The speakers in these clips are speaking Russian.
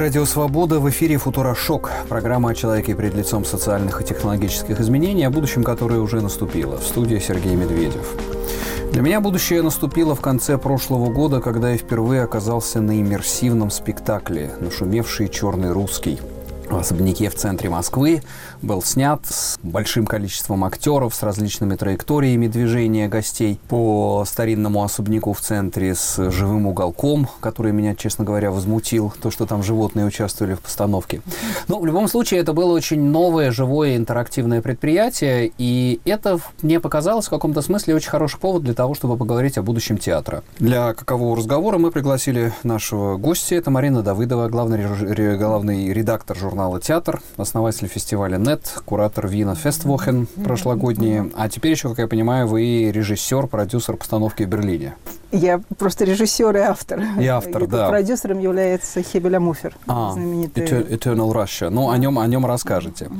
Радио Свобода. В эфире «Футурошок». Программа о человеке перед лицом социальных и технологических изменений, о будущем, которое уже наступило. В студии Сергей Медведев. Для меня будущее наступило в конце прошлого года, когда я впервые оказался на иммерсивном спектакле «Нашумевший черный русский» в особняке в центре Москвы был снят с большим количеством актеров, с различными траекториями движения гостей по старинному особняку в центре с живым уголком, который меня, честно говоря, возмутил, то, что там животные участвовали в постановке. Но в любом случае это было очень новое, живое, интерактивное предприятие, и это мне показалось в каком-то смысле очень хороший повод для того, чтобы поговорить о будущем театра. Для какового разговора мы пригласили нашего гостя, это Марина Давыдова, главный, главный редактор журнала «Театр», основатель фестиваля Нет, куратор Вина Фествохен прошлогодние. А теперь еще, как я понимаю, вы режиссер, продюсер постановки в Берлине. Я просто режиссер и автор. И автор, да. Продюсером является Хебеля Муфер, а, знаменитый. Eternal Russia. Ну, о нем, о нем расскажете.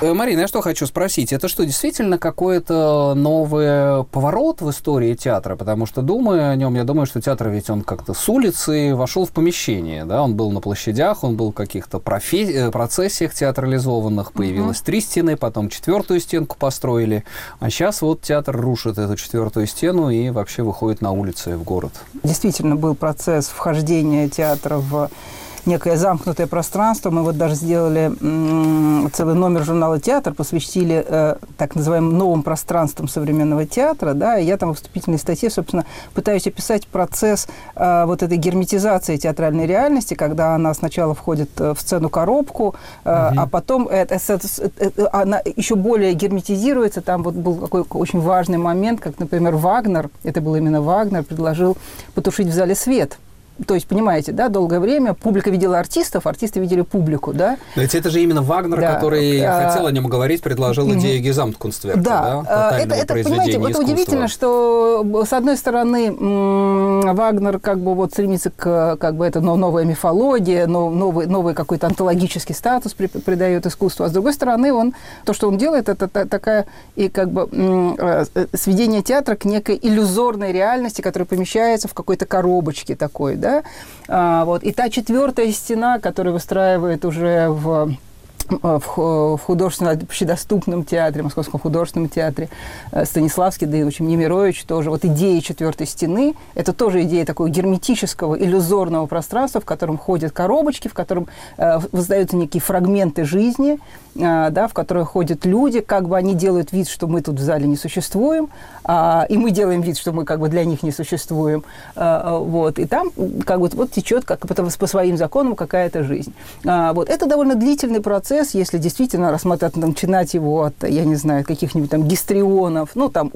Mm-hmm. Марина, я что хочу спросить. Это что, действительно какой-то новый поворот в истории театра? Потому что, думаю о нем, я думаю, что театр ведь он как-то с улицы вошел в помещение, да? Он был на площадях, он был в каких-то профи- э, процессиях театрализованных. Появилось mm-hmm. три стены, потом четвертую стенку построили. А сейчас вот театр рушит эту четвертую стену и вообще выходит на улицы в город. Действительно был процесс вхождения театра в некое замкнутое пространство. Мы вот даже сделали целый номер журнала «Театр», посвятили э, так называемым новым пространствам современного театра. Да, и я там в вступительной статье, собственно, пытаюсь описать процесс э, вот этой герметизации театральной реальности, когда она сначала входит э, в сцену-коробку, э, угу. а потом это, это, это, она еще более герметизируется. Там вот был такой очень важный момент, как, например, Вагнер, это был именно Вагнер, предложил потушить в зале свет – то есть, понимаете, да, долгое время публика видела артистов, артисты видели публику, да. Но ведь это же именно Вагнер, да. который а, хотел о нем говорить, предложил идею Гезамткунстверка, да. да это, это, понимаете, это удивительно, что, с одной стороны, Вагнер как бы вот стремится к, как бы это новая мифология, новый, новый какой-то антологический статус придает искусству, а с другой стороны, он, то, что он делает, это такая и как бы э, сведение театра к некой иллюзорной реальности, которая помещается в какой-то коробочке такой, да, да, а, вот, и та четвертая стена, которая выстраивает уже в в художественно общедоступном театре, Московском художественном театре э, Станиславский, да и очень Немирович тоже. Вот идея четвертой стены – это тоже идея такого герметического, иллюзорного пространства, в котором ходят коробочки, в котором э, воздаются некие фрагменты жизни, э, да, в которые ходят люди, как бы они делают вид, что мы тут в зале не существуем, э, и мы делаем вид, что мы как бы для них не существуем. Э, вот. И там как бы вот течет как по своим законам какая-то жизнь. Э, вот. Это довольно длительный процесс, процесс, если действительно рассматривать, начинать его от, я не знаю, каких-нибудь там гистрионов, ну, там,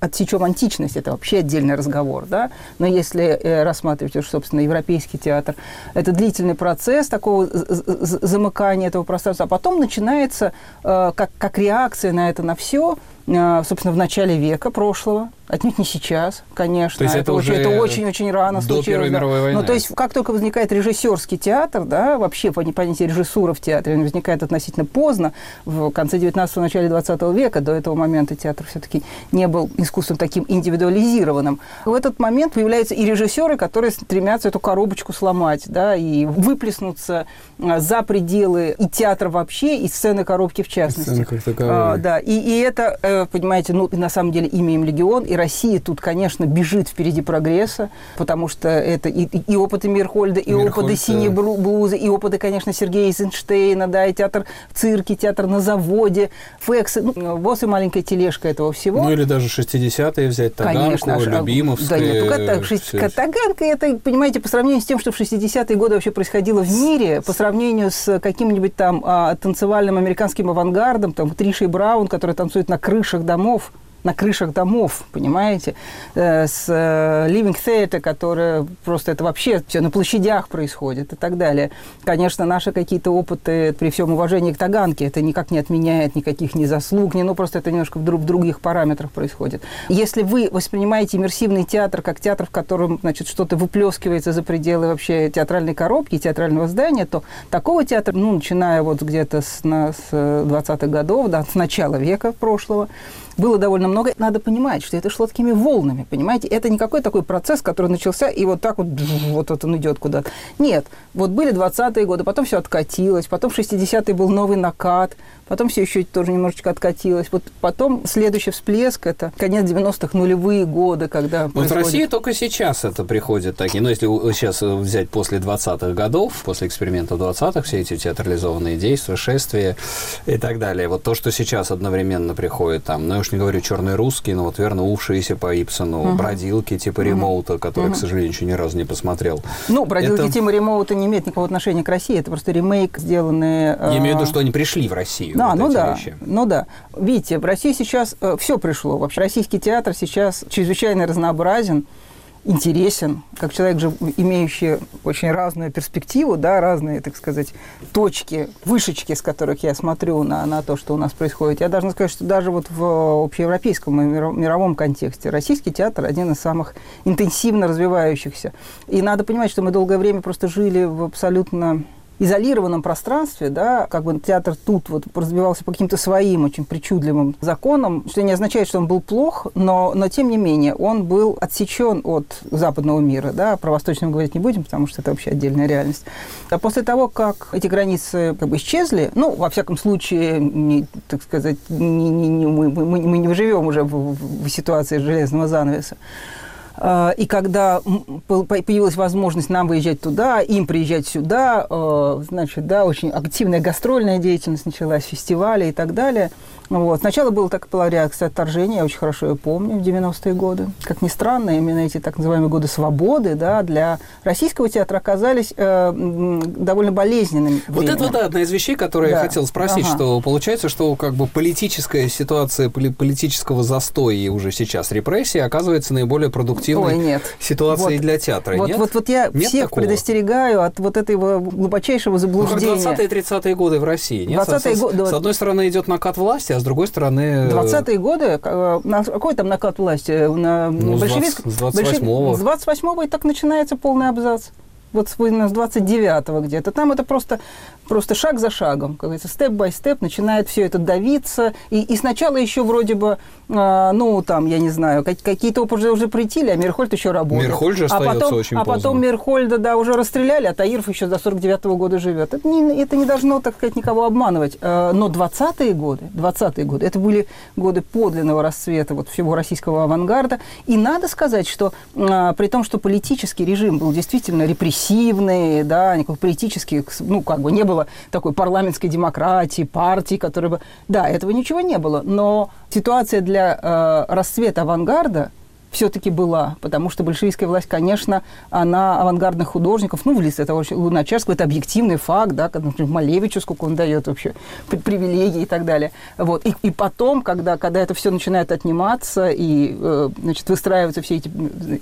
отсечем античность, это вообще отдельный разговор, да, но если э, рассматривать уж, собственно, европейский театр, это длительный процесс такого замыкания этого пространства, а потом начинается э, как, как реакция на это, на все, э, собственно, в начале века прошлого, Отнюдь не сейчас, конечно. То есть это, это уже это очень-очень рано до случилось. Первой да. мировой войны. Ну, то есть как только возникает режиссерский театр, да, вообще понятие режиссура в театре, возникает относительно поздно, в конце 19-го, начале 20 века. До этого момента театр все-таки не был искусством таким индивидуализированным. В этот момент появляются и режиссеры, которые стремятся эту коробочку сломать, да, и выплеснуться а, за пределы и театра вообще, и сцены коробки в частности. Сцены как таковые. А, да, и, и это, э, понимаете, ну, на самом деле имя им легион, и Россия тут, конечно, бежит впереди прогресса, потому что это и, и опыты Мирхольда, и Мирхольд, опыты Синей Блузы, и опыты, конечно, Сергея Эйзенштейна, да, и театр в цирке, театр на заводе, фексы, ну, ВОЗ и маленькая тележка этого всего. Ну, или даже 60-е взять, Таганку, конечно, Любимовская. Да нет, ну, как, Таганка, это, понимаете, по сравнению с тем, что в 60-е годы вообще происходило в мире, по сравнению с каким-нибудь там а, танцевальным американским авангардом, там, Тришей Браун, который танцует на крышах домов, на крышах домов, понимаете, э, с э, Living Theater, которое просто это вообще все на площадях происходит и так далее. Конечно, наши какие-то опыты, при всем уважении к Таганке, это никак не отменяет никаких ни заслуг, ни, ну просто это немножко в, друг, в других параметрах происходит. Если вы воспринимаете иммерсивный театр как театр, в котором, значит, что-то выплескивается за пределы вообще театральной коробки, театрального здания, то такого театра, ну, начиная вот где-то с, с 20-х годов, да, с начала века прошлого, было довольно много. Надо понимать, что это шло такими волнами, понимаете? Это не какой такой процесс, который начался, и вот так вот, вот, вот он идет куда-то. Нет, вот были 20-е годы, потом все откатилось, потом 60-е был новый накат, потом все еще тоже немножечко откатилось. Вот потом следующий всплеск – это конец 90-х, нулевые годы, когда Вот происходит... в России только сейчас это приходит такие, ну, если сейчас взять после 20-х годов, после экспериментов 20-х, все эти театрализованные действия, шествия и так далее. Вот то, что сейчас одновременно приходит там, ну, я уж не говорю черный русский, но вот вернувшиеся по Ипсону, угу. бродилки типа угу. ремоута, который, угу. к сожалению, еще ни разу не посмотрел. Ну, бродилки это... типа ремоута не имеют никакого отношения к России, это просто ремейк, сделанный... Я имею в виду, что они пришли в Россию. Да, вот ну да, вещи. ну да. Видите, в России сейчас э, все пришло. Вообще российский театр сейчас чрезвычайно разнообразен интересен, как человек, же имеющий очень разную перспективу, да, разные, так сказать, точки, вышечки, с которых я смотрю на, на то, что у нас происходит. Я должна сказать, что даже вот в общеевропейском и мировом контексте российский театр один из самых интенсивно развивающихся. И надо понимать, что мы долгое время просто жили в абсолютно изолированном пространстве, да, как бы театр тут вот развивался по каким-то своим очень причудливым законам, что не означает, что он был плох, но, но тем не менее он был отсечен от западного мира, да, про восточный мы говорить не будем, потому что это вообще отдельная реальность. А после того, как эти границы как бы исчезли, ну, во всяком случае, не, так сказать, не, не, не, мы, мы, мы не живем уже в, в ситуации железного занавеса, и когда появилась возможность нам выезжать туда, им приезжать сюда, а, значит, да, очень активная гастрольная деятельность началась, фестивали и так далее – вот. Сначала была так была реакция отторжения, я очень хорошо ее помню, в 90-е годы. Как ни странно, именно эти так называемые годы свободы да, для российского театра оказались э, довольно болезненными. Вот это да, одна из вещей, которые да. я хотел спросить, ага. что получается, что как бы политическая ситуация политического застоя и уже сейчас репрессии оказывается наиболее продуктивной Ой, нет. ситуацией вот, для театра. Вот, нет? вот, вот я нет всех такого? предостерегаю от вот этого глубочайшего заблуждения. Ну, как 20-е 30-е годы в России, нет? 20 годы. С одной стороны идет накат власти, а с другой стороны... 20-е годы, э, какой там накат власти? На ну, большевик... с 28-го. С 28-го и так начинается полный абзац вот с 29-го где-то. Там это просто просто шаг за шагом, как говорится, степ-бай-степ начинает все это давиться. И, и сначала еще вроде бы, э, ну, там, я не знаю, какие-то уже, уже прилетели, а Мирхольд еще работает. Мирхольд же остается а потом, очень А потом Мирхольда, да, уже расстреляли, а Таиров еще до 49-го года живет. Это не, это не должно, так сказать, никого обманывать. Э, но 20-е годы, 20-е годы, это были годы подлинного расцвета вот всего российского авангарда. И надо сказать, что э, при том, что политический режим был действительно репрессивный, да, никакой политический, ну, как бы не было такой парламентской демократии, партии, которая бы... Да, этого ничего не было, но ситуация для э, расцвета авангарда все-таки была, потому что большевистская власть, конечно, она авангардных художников, ну, в лице того же Луначарского, это объективный факт, да, например, Малевичу, сколько он дает вообще привилегий и так далее. Вот. И, и потом, когда, когда это все начинает отниматься и, э, значит, выстраиваются все эти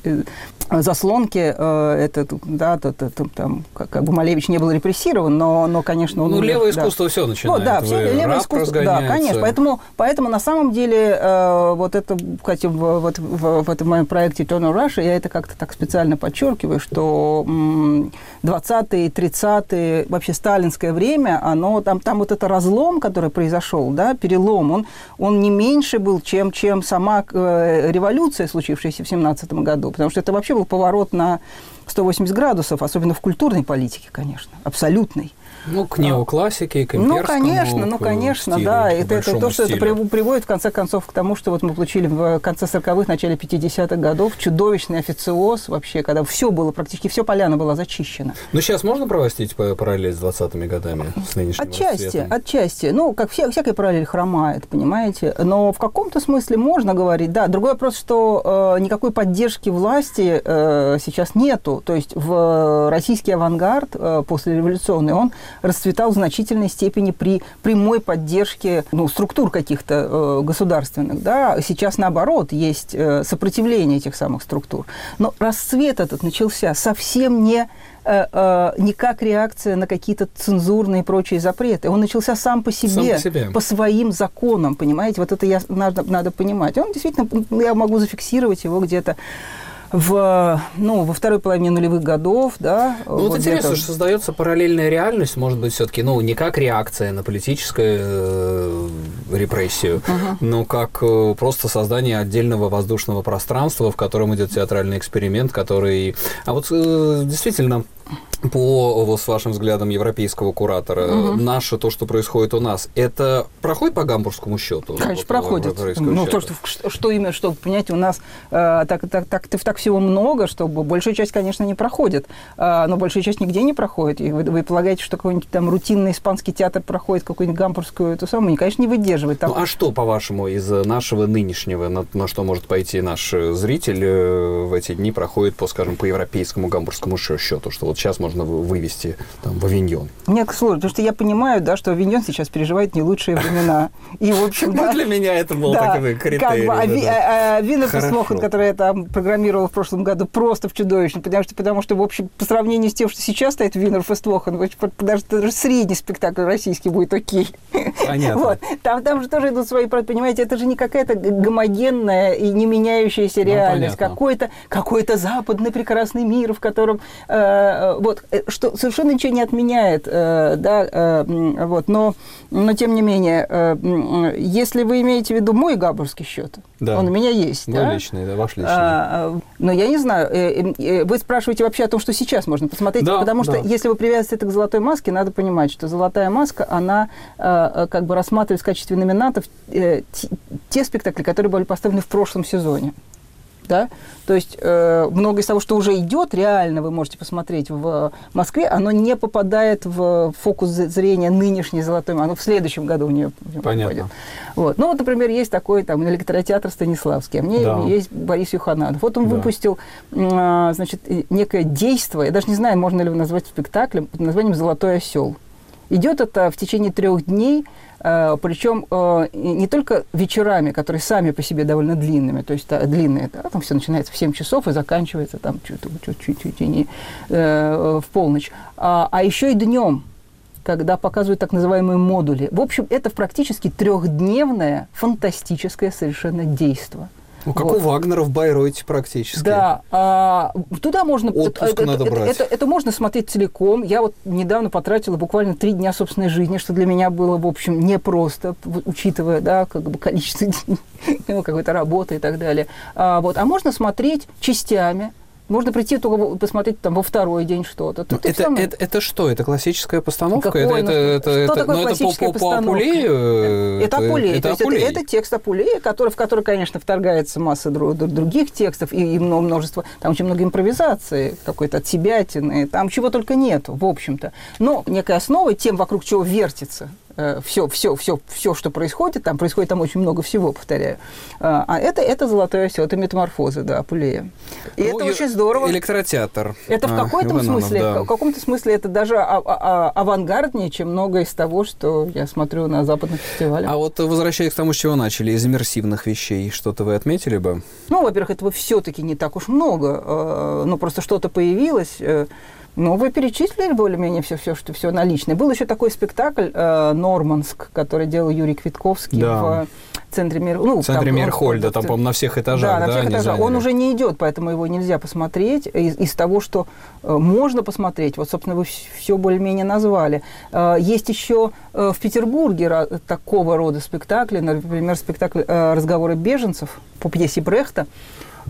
э, заслонки, э, это, да, то, то, то, там, как, как бы Малевич не был репрессирован, но, но конечно, он... Ну, левое да. искусство все начинает. Ну, да, все левое искусство, да, конечно. Поэтому, поэтому на самом деле вот это, кстати, вот, в, в в моем проекте Turner Russia, я это как-то так специально подчеркиваю, что 20-е, 30-е, вообще сталинское время, оно, там, там вот это разлом, который произошел, да, перелом, он, он не меньше был, чем, чем сама э, революция, случившаяся в 17 году, потому что это вообще был поворот на 180 градусов, особенно в культурной политике, конечно, абсолютный. Ну, к неоклассике, к имперскому. Ну, конечно, ну, конечно, стилю, да. Это, это то, что стилю. это приводит, в конце концов, к тому, что вот мы получили в конце 40-х, начале 50-х годов чудовищный официоз вообще, когда все было, практически все поляна была зачищена. Ну, сейчас можно проводить параллель с 20-ми годами, с нынешним Отчасти, расцветом? отчасти. Ну, как вся, всякая параллель хромает, понимаете. Но в каком-то смысле можно говорить, да. Другой вопрос, что э, никакой поддержки власти э, сейчас нету. То есть в российский авангард э, послереволюционный, он расцветал в значительной степени при прямой поддержке ну, структур каких-то э, государственных. Да? Сейчас, наоборот, есть э, сопротивление этих самых структур. Но расцвет этот начался совсем не э, э, не как реакция на какие-то цензурные и прочие запреты. Он начался сам по себе, сам по, себе. по своим законам, понимаете? Вот это я, надо, надо понимать. Он действительно, я могу зафиксировать его где-то в, ну, во второй половине нулевых годов, да. Ну, вот, вот интересно, что создается параллельная реальность, может быть, все-таки, ну, не как реакция на политическую э, репрессию, uh-huh. но как э, просто создание отдельного воздушного пространства, в котором идет театральный эксперимент, который... А вот э, действительно, по, с вашим взглядом, европейского куратора, угу. наше, то, что происходит у нас, это проходит по гамбургскому счету? Конечно, вот, проходит. Ну, то, что, что именно, чтобы понять, у нас э, так, так, так, так всего много, чтобы большая часть, конечно, не проходит, э, но большая часть нигде не проходит. И вы, вы полагаете, что какой-нибудь там рутинный испанский театр проходит какую-нибудь гамбургскую эту самую, конечно, не выдерживает. Там... Ну, а что, по-вашему, из нашего нынешнего, на, на что может пойти наш зритель э, в эти дни проходит по, скажем, по европейскому гамбургскому счету, что вот сейчас можно вывести там, в Авиньон? Нет, сложно, потому что я понимаю, да, что Авиньон сейчас переживает не лучшие времена. И, в общем, да, для меня это был да, такой критерий. Как бы, а, а, Винер Смохан, который я там программировал в прошлом году, просто в чудовищно, потому что, потому что, в общем, по сравнению с тем, что сейчас стоит Винер Фествохан, даже, даже средний спектакль российский будет окей. Понятно. Вот. Там, там же тоже идут свои, понимаете, это же не какая-то гомогенная и не меняющаяся ну, реальность, ну, какой-то какой западный прекрасный мир, в котором э, вот Э, что совершенно ничего не отменяет, э, да, э, вот, но, но тем не менее, если вы имеете в виду мой габурский счет, да. он у меня есть, Мой да? личный, да, ваш личный. А, но я не знаю, вы спрашиваете вообще о том, что сейчас можно посмотреть, да, потому что да. если вы привязываете это к золотой маске, надо понимать, что золотая маска, она как бы рассматривает в качестве номинатов те спектакли, которые были поставлены в прошлом сезоне да, то есть э, многое из того, что уже идет реально, вы можете посмотреть в Москве, оно не попадает в фокус зрения нынешней золотой, оно в следующем году у нее Понятно. попадет. Вот. Ну, вот, например, есть такой там электротеатр Станиславский, а мне да. есть Борис Юхананов. Вот он да. выпустил, э, значит, некое действие, я даже не знаю, можно ли его назвать спектаклем, под названием «Золотой осел». Идет это в течение трех дней, причем э, не только вечерами, которые сами по себе довольно длинными, то есть длинные, да, там все начинается в 7 часов и заканчивается там чуть-чуть не э, в полночь, а, а еще и днем, когда показывают так называемые модули. В общем, это практически трехдневное фантастическое совершенно действие. Ну, как вот. у Вагнера в Байройте практически. Да. А, туда можно... Отпуск это, надо это, брать. Это, это, это можно смотреть целиком. Я вот недавно потратила буквально три дня собственной жизни, что для меня было, в общем, непросто, учитывая, да, как бы количество ну, какой-то работы и так далее. А, вот. а можно смотреть частями, можно прийти только посмотреть там во второй день что-то. Тут это, это, это, это что? Это классическая постановка? Какое? Это, это, это, что это, такое ну, классическая это по, по, по Апулею? Это, Апулей. Это, это, это, это текст Апулея, который, в который, конечно, вторгается масса друг, других текстов и, и множество. Там очень много импровизации, какой-то от себя там чего только нет, в общем-то. Но некая основа, тем, вокруг чего вертится все, все, все, все, что происходит, там происходит там очень много всего, повторяю. А, а это, это золотое все, это метаморфозы, да, Апулея. И ну, это очень здорово. Электротеатр. Это в а, каком-то смысле, да. в каком-то смысле это даже а, а, а, авангарднее, чем многое из того, что я смотрю на западных фестивалях. А вот возвращаясь к тому, с чего начали, из иммерсивных вещей, что-то вы отметили бы? Ну, во-первых, этого все-таки не так уж много. Ну, просто что-то появилось. Э, ну, вы перечислили более-менее все, все, что все наличное. Был еще такой спектакль э, «Норманск», который делал Юрий Квитковский да. в центре Мир... Ну, в центре Мирхольда, там, по-моему, на всех этажах. Да, на всех этажах. Он уже не идет, поэтому его нельзя посмотреть. Из, из того, что э, можно посмотреть, вот, собственно, вы все более-менее назвали. Э, есть еще э, в Петербурге такого рода спектакли, например, спектакль э, «Разговоры беженцев» по пьесе Брехта.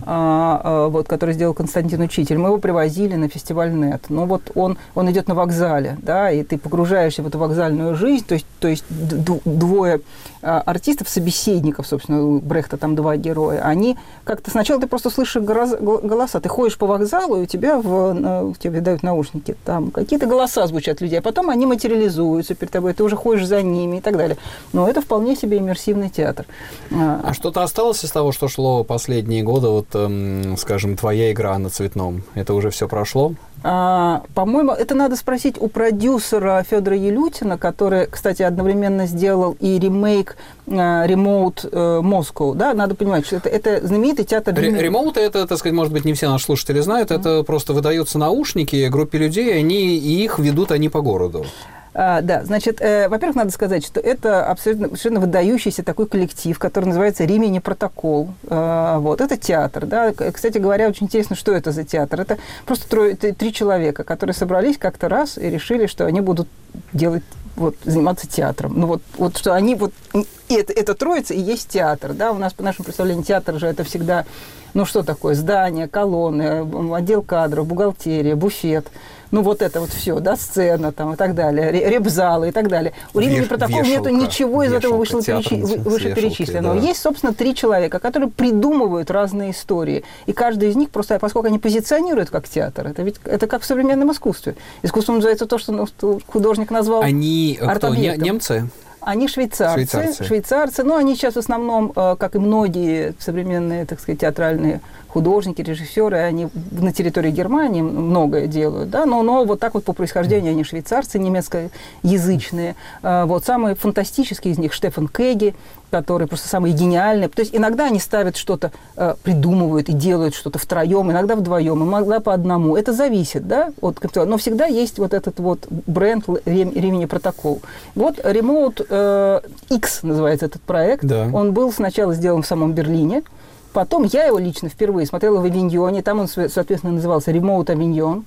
А, а, вот, который сделал Константин Учитель, мы его привозили на фестиваль НЕТ. Ну вот он, он идет на вокзале, да, и ты погружаешься в эту вокзальную жизнь, то есть, то есть двое а, артистов, собеседников, собственно, у Брехта там два героя, они как-то сначала ты просто слышишь голоса, ты ходишь по вокзалу, и у тебя в, тебе дают наушники, там какие-то голоса звучат людей, а потом они материализуются перед тобой, ты уже ходишь за ними и так далее. Но это вполне себе иммерсивный театр. А что-то осталось из того, что шло последние годы, вот, эм, скажем, твоя игра на цветном? Это уже все прошло? А, по-моему, это надо спросить у продюсера Федора Елютина, который, кстати, одновременно сделал и ремейк Remote э, Moscow. Да? Надо понимать, что это, это знаменитый театр... Remote это, так сказать, может быть, не все наши слушатели знают, mm-hmm. это просто выдаются наушники группе людей, они, и их ведут они по городу. А, да, значит, э, во-первых, надо сказать, что это абсолютно совершенно выдающийся такой коллектив, который называется «Римини протокол». Э, вот, это театр, да. Кстати говоря, очень интересно, что это за театр. Это просто трое, три человека, которые собрались как-то раз и решили, что они будут делать вот, заниматься театром. Ну вот, вот что они вот это, это троица и есть театр, да. У нас по нашему представлению театр же это всегда, ну что такое, здание, колонны, отдел кадров, бухгалтерия, буфет ну вот это вот все, да, сцена там и так далее, репзалы и так далее. У Римини протокола нету ничего из этого вышло перечи, вышеперечисленного. Да. Есть, собственно, три человека, которые придумывают разные истории. И каждый из них просто, поскольку они позиционируют как театр, это ведь это как в современном искусстве. Искусство называется то, что ну, художник назвал Они кто, немцы? Они швейцарцы, швейцарцы. Швейцарцы. Но они сейчас в основном, э, как и многие современные, так сказать, театральные художники, режиссеры, они на территории Германии многое делают, да, но, но вот так вот по происхождению они швейцарцы, немецкоязычные. А, вот самый фантастический из них Штефан Кеги, который просто самый гениальный. То есть иногда они ставят что-то, э, придумывают и делают что-то втроем, иногда вдвоем, иногда по одному. Это зависит, да, от Но всегда есть вот этот вот бренд Ремени Протокол. Вот Remote э, X называется этот проект. Да. Он был сначала сделан в самом Берлине. Потом я его лично впервые смотрела в Авиньоне, там он, соответственно, назывался «Ремоут Авиньон».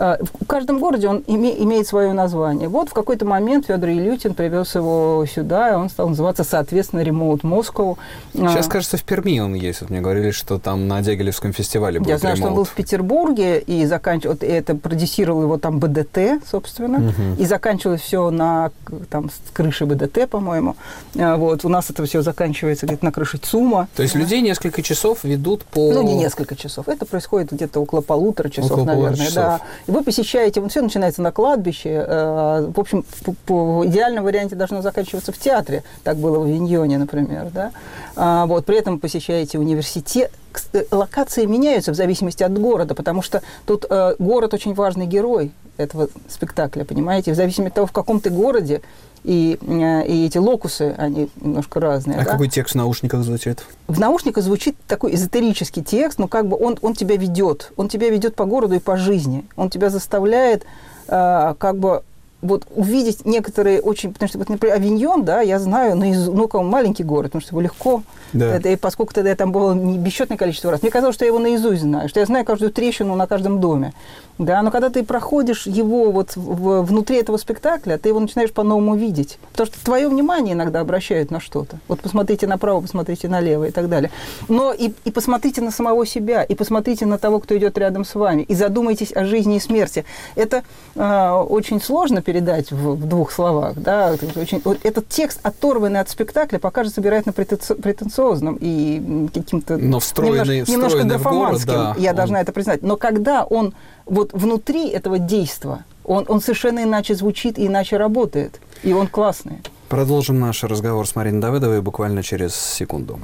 Э, в каждом городе он име, имеет свое название. Вот в какой-то момент Федор Илютин привез его сюда, и он стал называться, соответственно, Remote Moscow. Сейчас, а, кажется, в Перми он есть. Вот мне говорили, что там на Дягилевском фестивале был Я знаю, что он был в Петербурге, и заканчивал, вот это продюсировал его там БДТ, собственно, угу. и заканчивалось все на там, с крыши БДТ, по-моему. А, вот. У нас это все заканчивается где-то на крыше ЦУМа. То есть людей несколько часов ведут по... Ну, не несколько часов. Это происходит где-то около полутора часов, около наверное. Часов. Да. Вы посещаете, вот все начинается на кладбище. Э, в общем, по, по идеальном варианте должно заканчиваться в театре. Так было в Виньоне, например. Да? А, вот, при этом посещаете университет. Э, локации меняются в зависимости от города, потому что тут э, город очень важный герой этого спектакля, понимаете? В зависимости от того, в каком ты городе, и, э, и эти локусы, они немножко разные. А да? какой текст в наушниках звучит? В наушниках звучит такой эзотерический текст, но как бы он, он тебя ведет. Он тебя ведет по городу и по жизни. Он тебя заставляет э, как бы вот увидеть некоторые очень... Потому что, вот, например, Авиньон, да, я знаю, наиз... ну, как маленький город, потому что его легко. Да. Это, и поскольку тогда я там было бесчетное количество раз, мне казалось, что я его наизусть знаю, что я знаю каждую трещину на каждом доме. Да, но когда ты проходишь его вот в, внутри этого спектакля, ты его начинаешь по-новому видеть. Потому что твое внимание иногда обращают на что-то. Вот посмотрите направо, посмотрите налево и так далее. Но и, и посмотрите на самого себя, и посмотрите на того, кто идет рядом с вами, и задумайтесь о жизни и смерти. Это э, очень сложно передать в, в двух словах. Да? Очень, вот этот текст, оторванный от спектакля, покажется, вероятно, претенциозным и каким-то... Но встроенный, немножко, немножко графоманским, город, да, я он... должна это признать. Но когда он вот внутри этого действа он, он совершенно иначе звучит и иначе работает. И он классный. Продолжим наш разговор с Мариной Давыдовой буквально через секунду.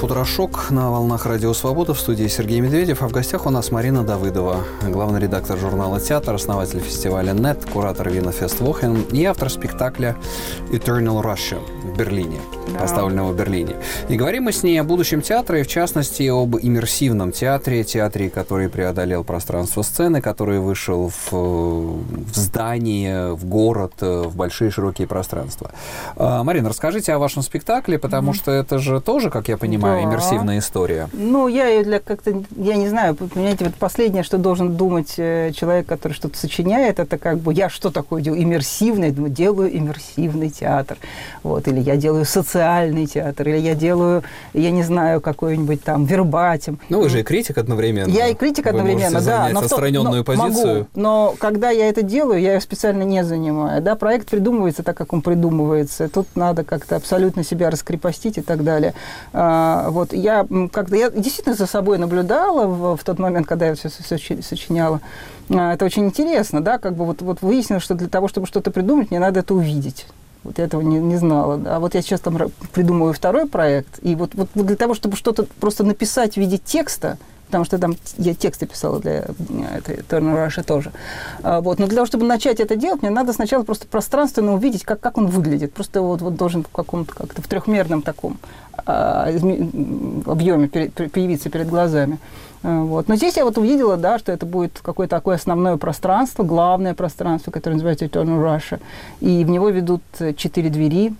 «Футурошок» на волнах Радио Свобода в студии Сергей Медведев, а в гостях у нас Марина Давыдова, главный редактор журнала «Театр», основатель фестиваля «Нет», куратор Винофест Вохен и автор спектакля «Eternal Russia» в Берлине – да. поставленного в Берлине. И говорим мы с ней о будущем театра, и в частности об иммерсивном театре, театре, который преодолел пространство сцены, который вышел в, в здание, в город, в большие широкие пространства. А, Марина, расскажите о вашем спектакле, потому mm-hmm. что это же тоже, как я понимаю, да. иммерсивная история. Ну, я ее для как-то, я не знаю, понимаете, вот последнее, что должен думать э, человек, который что-то сочиняет, это как бы я что такое делаю? Иммерсивный, думаю, делаю иммерсивный театр. Вот, или я делаю социальный социальный театр, или я делаю, я не знаю, какой-нибудь там вербатим. Ну, вы же и критик одновременно. Я и критик вы одновременно, да. Но отстраненную но, позицию. Могу, но когда я это делаю, я ее специально не занимаю. Да, проект придумывается так, как он придумывается. Тут надо как-то абсолютно себя раскрепостить и так далее. А, вот я как-то, я действительно за собой наблюдала в, в тот момент, когда я все сочиняла. А, это очень интересно, да, как бы вот, вот выяснилось, что для того, чтобы что-то придумать, мне надо это увидеть. Вот я этого не, не знала. А вот я сейчас там придумываю второй проект, и вот, вот для того, чтобы что-то просто написать в виде текста, потому что там я тексты писала для этой Turner Russia тоже. А, вот. Но для того, чтобы начать это делать, мне надо сначала просто пространственно увидеть, как, как он выглядит. Просто вот, вот должен в каком-то как-то в трехмерном таком а, объеме появиться перед глазами. А, вот. Но здесь я вот увидела, да, что это будет какое-то такое основное пространство, главное пространство, которое называется Eternal Russia. И в него ведут четыре двери,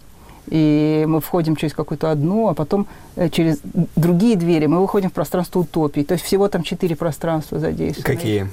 и мы входим через какую-то одну, а потом э, через другие двери мы выходим в пространство утопии. То есть всего там четыре пространства задействованы. Какие?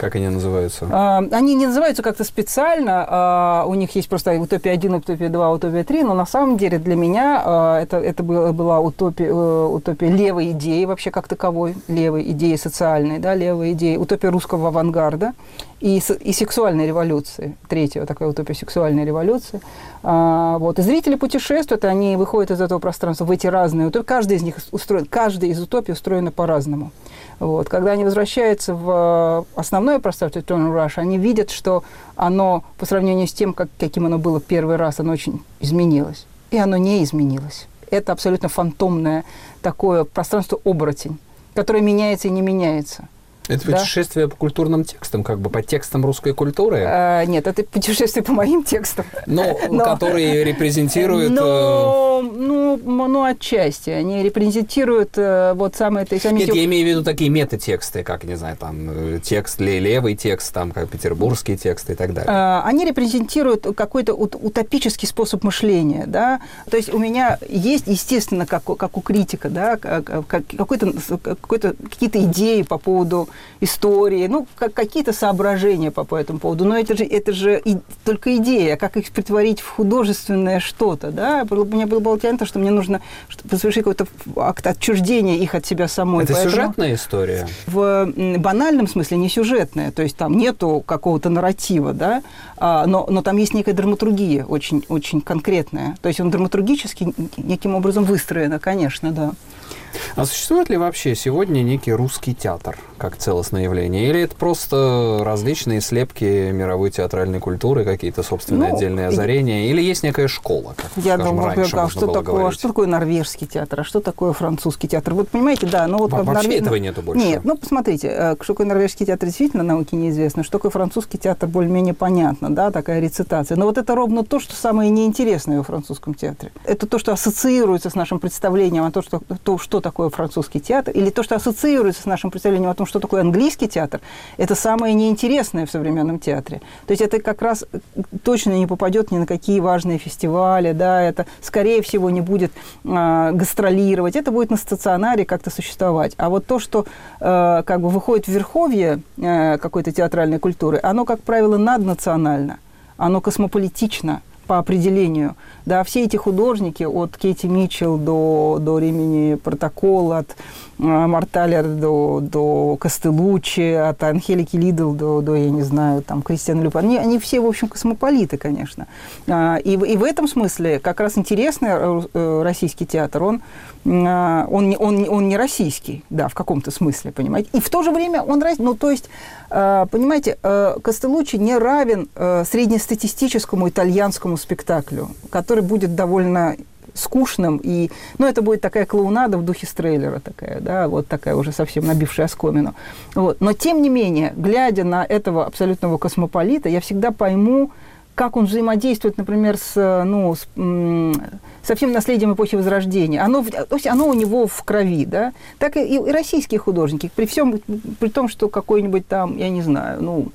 Как они называются? А, они не называются как-то специально. А, у них есть просто утопия 1, утопия 2, утопия 3, но на самом деле для меня а, это, это была, была утопия, э, утопия левой идеи вообще как таковой, левой идеи социальной, да, левой идеи, утопия русского авангарда и, и сексуальной революции, третья такая утопия сексуальной революции. А, вот. И зрители путешествуют, они выходят из этого пространства в эти разные утопии. Каждый из них устроен, каждая из утопий устроена по-разному. Вот. Когда они возвращаются в э, основное пространство Turner Rush, они видят, что оно, по сравнению с тем, как, каким оно было первый раз, оно очень изменилось. И оно не изменилось. Это абсолютно фантомное такое пространство-оборотень, которое меняется и не меняется – это да? путешествие по культурным текстам, как бы по текстам русской культуры? А, нет, это путешествие по моим текстам. Но которые репрезентируют... Но, э, ну, ну, отчасти. Они репрезентируют э, вот самые... То есть, нет, я имею в виду такие метатексты, как, не знаю, там, э, текст, левый текст, там, как петербургский текст и так далее. А, они репрезентируют какой-то утопический способ мышления, да. То есть у меня есть, естественно, как, как у критика, да, какой-то, какой-то, какие-то идеи по поводу истории, ну, как, какие-то соображения по, по этому поводу. Но это же, это же и, только идея, как их притворить в художественное что-то, да? У меня было болтянто, что мне нужно совершить какой-то акт отчуждения их от себя самой. Это Поэтому сюжетная история? В банальном смысле не сюжетная, то есть там нету какого-то нарратива, да, а, но, но там есть некая драматургия очень, очень конкретная. То есть он драматургически неким образом выстроена, конечно, да. А существует ли вообще сегодня некий русский театр как целостное явление? Или это просто различные слепки мировой театральной культуры, какие-то собственные ну, отдельные озарения? Или есть некая школа, как, Я скажем, думаю, раньше а что, такое, говорить? что такое норвежский театр, а что такое французский театр? Вот понимаете, да, ну вот... Вообще Норвег... этого нету больше? Нет, ну посмотрите, э, что такое норвежский театр действительно науке неизвестно, что такое французский театр более-менее понятно, да, такая рецитация. Но вот это ровно то, что самое неинтересное во французском театре. Это то, что ассоциируется с нашим представлением о том, что, то, что такое французский театр, или то, что ассоциируется с нашим представлением о том, что такое английский театр, это самое неинтересное в современном театре. То есть это как раз точно не попадет ни на какие важные фестивали, да, это, скорее всего, не будет э, гастролировать, это будет на стационаре как-то существовать. А вот то, что э, как бы выходит в верховье э, какой-то театральной культуры, оно, как правило, наднационально, оно космополитично, по определению. Да, все эти художники, от Кейти Митчелл до, до Римени Протокола, от э, Марталер до, до Костелучи, от Анхелики Лидл до, до, я не знаю, там, Кристиана Люпа, они, они все, в общем, космополиты, конечно. А, и, и в этом смысле как раз интересный э, российский театр, он, а, он, не, он, он не российский, да, в каком-то смысле, понимаете. И в то же время он, ну, то есть, а, понимаете, э, Костелучи не равен среднестатистическому итальянскому спектаклю, который будет довольно скучным, и, ну, это будет такая клоунада в духе стрейлера такая, да, вот такая уже совсем набившая оскомину. Вот. Но, тем не менее, глядя на этого абсолютного космополита, я всегда пойму, как он взаимодействует, например, с, ну, с, со всем наследием эпохи Возрождения. Оно, то есть оно у него в крови, да? Так и, и российские художники, при всем, при том, что какой-нибудь там, я не знаю, ну,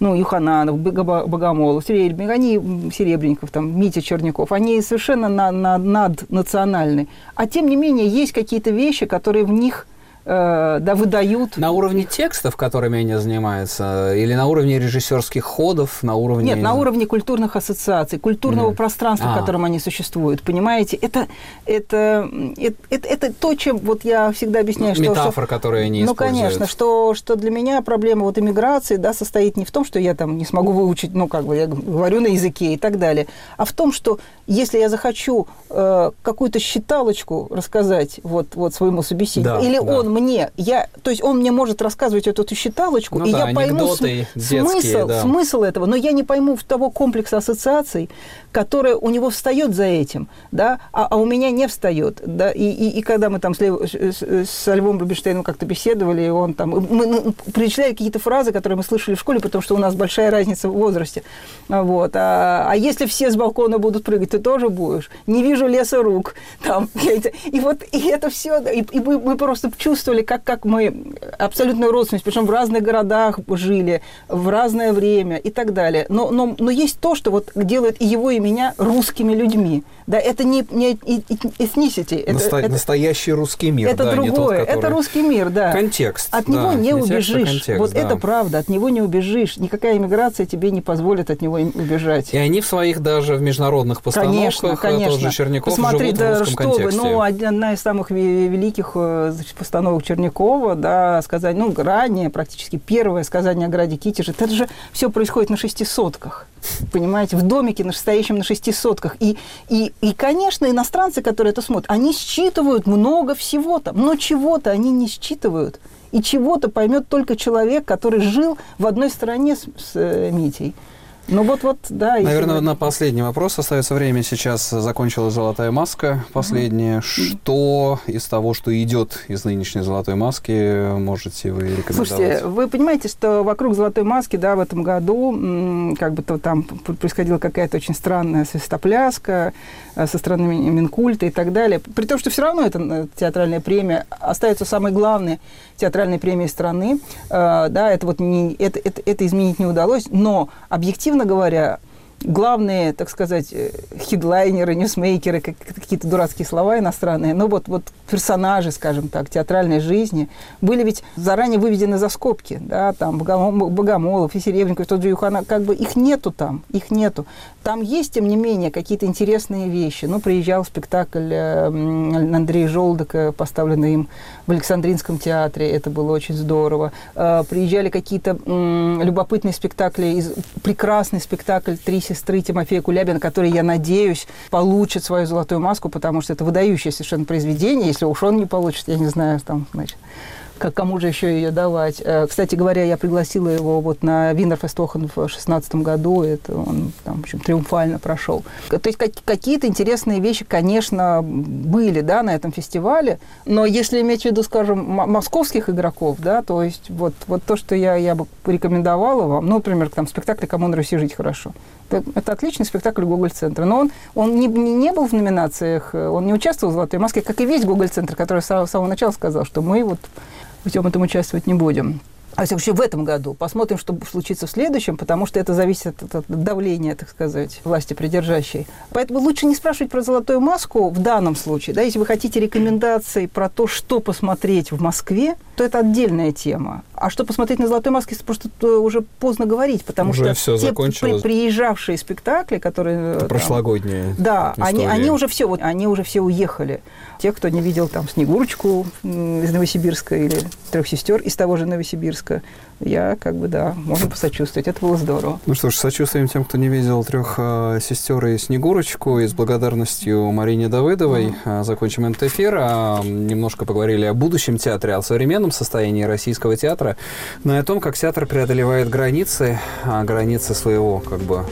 ну, Юхананов, Богомолов, Серебренников, они, Серебренников, там, Митя Черняков, они совершенно на, на, наднациональны. А тем не менее, есть какие-то вещи, которые в них Э, да, выдают. На уровне текстов, которыми они занимаются, или на уровне режиссерских ходов, на уровне... Нет, на уровне культурных ассоциаций, культурного mm. пространства, а. в котором они существуют. Понимаете, это, это, это, это, это то, чем вот я всегда объясняю, что... Метафора, которую они Ну, используют. конечно, что, что для меня проблема вот иммиграции, да, состоит не в том, что я там не смогу выучить, ну, как бы я говорю на языке и так далее, а в том, что если я захочу э, какую-то считалочку рассказать вот, вот своему собеседнику, да, или да. он мне, я, то есть он мне может рассказывать эту, эту считалочку, ну, и да, я пойму см- детские, смысл, да. смысл этого, но я не пойму того комплекса ассоциаций, который у него встает за этим, да, а, а у меня не встает, да, и, и, и когда мы там с, Лев, с, с Львом Рубинштейном как-то беседовали, и он там, мы ну, перечисляли какие-то фразы, которые мы слышали в школе, потому что у нас большая разница в возрасте, вот, а, а если все с балкона будут прыгать, ты тоже будешь, не вижу леса рук, там, и вот, и это все, и, и мы, мы просто чувствовали, как, как мы абсолютную родственность, причем в разных городах жили, в разное время и так далее. Но, но, но есть то, что вот делает и его, и меня русскими людьми. Да, это не, не ethnicity. Это, Насто, это, настоящий русский мир. Это да, другое. Тот, который... Это русский мир, да. Контекст. От него да, не, не убежишь. Контекст, вот да. это правда. От него не убежишь. Никакая иммиграция тебе не позволит от него убежать. И они в своих даже в международных постановках, конечно, конечно. тот же Черняков, Посмотри, живут да, в русском что контексте. Вы, ну, одна из самых великих э, значит, постановок Чернякова, да, сказать, ну, ранее практически первое сказание о граде Китеже, это же все происходит на шести сотках понимаете, в домике настоящем на шести сотках. И, и, и, конечно, иностранцы, которые это смотрят, они считывают много всего-то, но чего-то они не считывают. И чего-то поймет только человек, который жил в одной стране с, с э, Митей. Ну вот-вот, да. Наверное, на последний вопрос остается время. Сейчас закончилась «Золотая маска» последняя. Угу. Что из того, что идет из нынешней «Золотой маски», можете вы рекомендовать? Слушайте, вы понимаете, что вокруг «Золотой маски», да, в этом году как бы то там происходила какая-то очень странная свистопляска э, со стороны Минкульта и так далее. При том, что все равно эта театральная премия остается самой главной театральной премией страны. Э, да, это вот не, это, это, это изменить не удалось, но объективно говоря, главные, так сказать, э, хедлайнеры, ньюсмейкеры, какие-то дурацкие слова иностранные, но вот, вот персонажи, скажем так, театральной жизни были ведь заранее выведены за скобки, да, там Богомолов и Серебренников, тот же Юхана, как бы их нету там, их нету. Там есть, тем не менее, какие-то интересные вещи. Ну, приезжал спектакль э, Андрея Желдока, поставленный им в Александринском театре, это было очень здорово. Э, приезжали какие-то любопытные спектакли, прекрасный спектакль «Три сестры» Тимофея Кулябина, который, я надеюсь, получит свою золотую маску, потому что это выдающее совершенно произведение. Если уж он не получит, я не знаю, там, значит, как кому же еще ее давать. Э, кстати говоря, я пригласила его вот на Виннерфестохен в 2016 году, это он там, в общем, триумфально прошел. То есть какие-то интересные вещи, конечно, были, да, на этом фестивале, но если иметь в виду, скажем, московских игроков, да, то есть вот, вот то, что я, я бы порекомендовала вам, ну, например, там спектакль «Кому на Руси жить хорошо», это, отличный спектакль Гоголь-центра. Но он, он не, не был в номинациях, он не участвовал в «Золотой маске», как и весь Гоголь-центр, который с самого начала сказал, что мы вот во всем этом участвовать не будем а вообще в этом году. Посмотрим, что случится в следующем, потому что это зависит от, от давления, так сказать, власти придержащей. Поэтому лучше не спрашивать про золотую маску в данном случае. Да, если вы хотите рекомендации про то, что посмотреть в Москве, то это отдельная тема. А что посмотреть на золотой маске, просто уже поздно говорить, потому уже что те при, приезжавшие спектакли, которые... Это прошлогодние. Да, они, они уже все, вот, они уже все уехали. Те, кто не видел там Снегурочку из Новосибирска или Трех сестер из того же Новосибирска, я как бы, да, можно посочувствовать. Это было здорово. Ну что ж, сочувствуем тем, кто не видел трех э, сестер и Снегурочку. И с благодарностью Марине Давыдовой mm-hmm. закончим этот эфир. А, немножко поговорили о будущем театре, о современном состоянии российского театра, но и о том, как театр преодолевает границы, а, границы своего как бы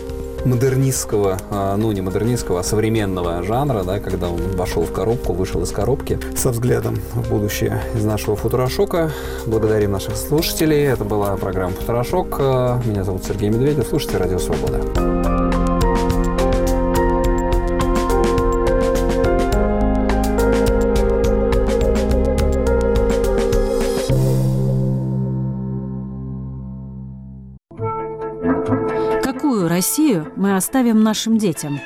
модернистского, а, ну не модернистского, а современного жанра, да, когда он вошел в коробку, вышел из коробки со взглядом в будущее из нашего Футурошока. Благодарим наших слушателей. Это была программа Футурошок. Меня зовут Сергей Медведев. Слушайте Радио Свобода. Россию мы оставим нашим детям?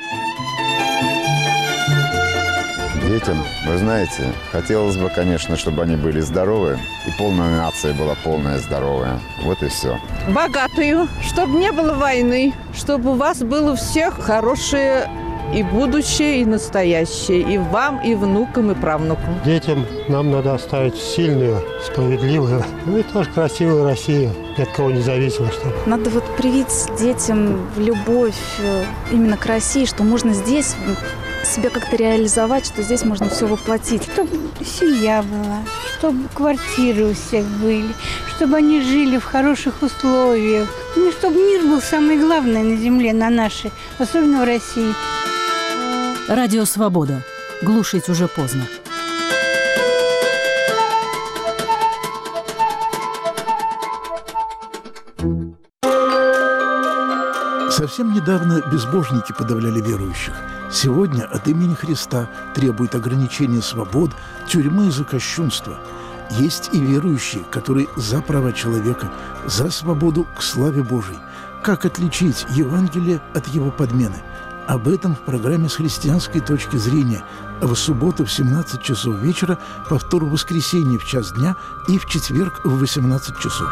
Детям, вы знаете, хотелось бы, конечно, чтобы они были здоровы, и полная нация была полная здоровая. Вот и все. Богатую, чтобы не было войны, чтобы у вас было у всех хорошее и будущее, и настоящее, и вам, и внукам, и правнукам. Детям нам надо оставить сильную, справедливую, ну и тоже красивую Россию ни от кого не зависимо. Чтобы... Надо вот привить детям любовь э, именно к России, что можно здесь себя как-то реализовать, что здесь можно все воплотить. Чтобы семья была, чтобы квартиры у всех были, чтобы они жили в хороших условиях. Ну, чтобы мир был самое главное на земле, на нашей, особенно в России. Радио «Свобода». Глушить уже поздно. Совсем недавно безбожники подавляли верующих. Сегодня от имени Христа требует ограничения свобод, тюрьмы за кощунство. Есть и верующие, которые за права человека, за свободу к славе Божией. Как отличить Евангелие от его подмены? Об этом в программе «С христианской точки зрения» в субботу в 17 часов вечера, повтор в воскресенье в час дня и в четверг в 18 часов.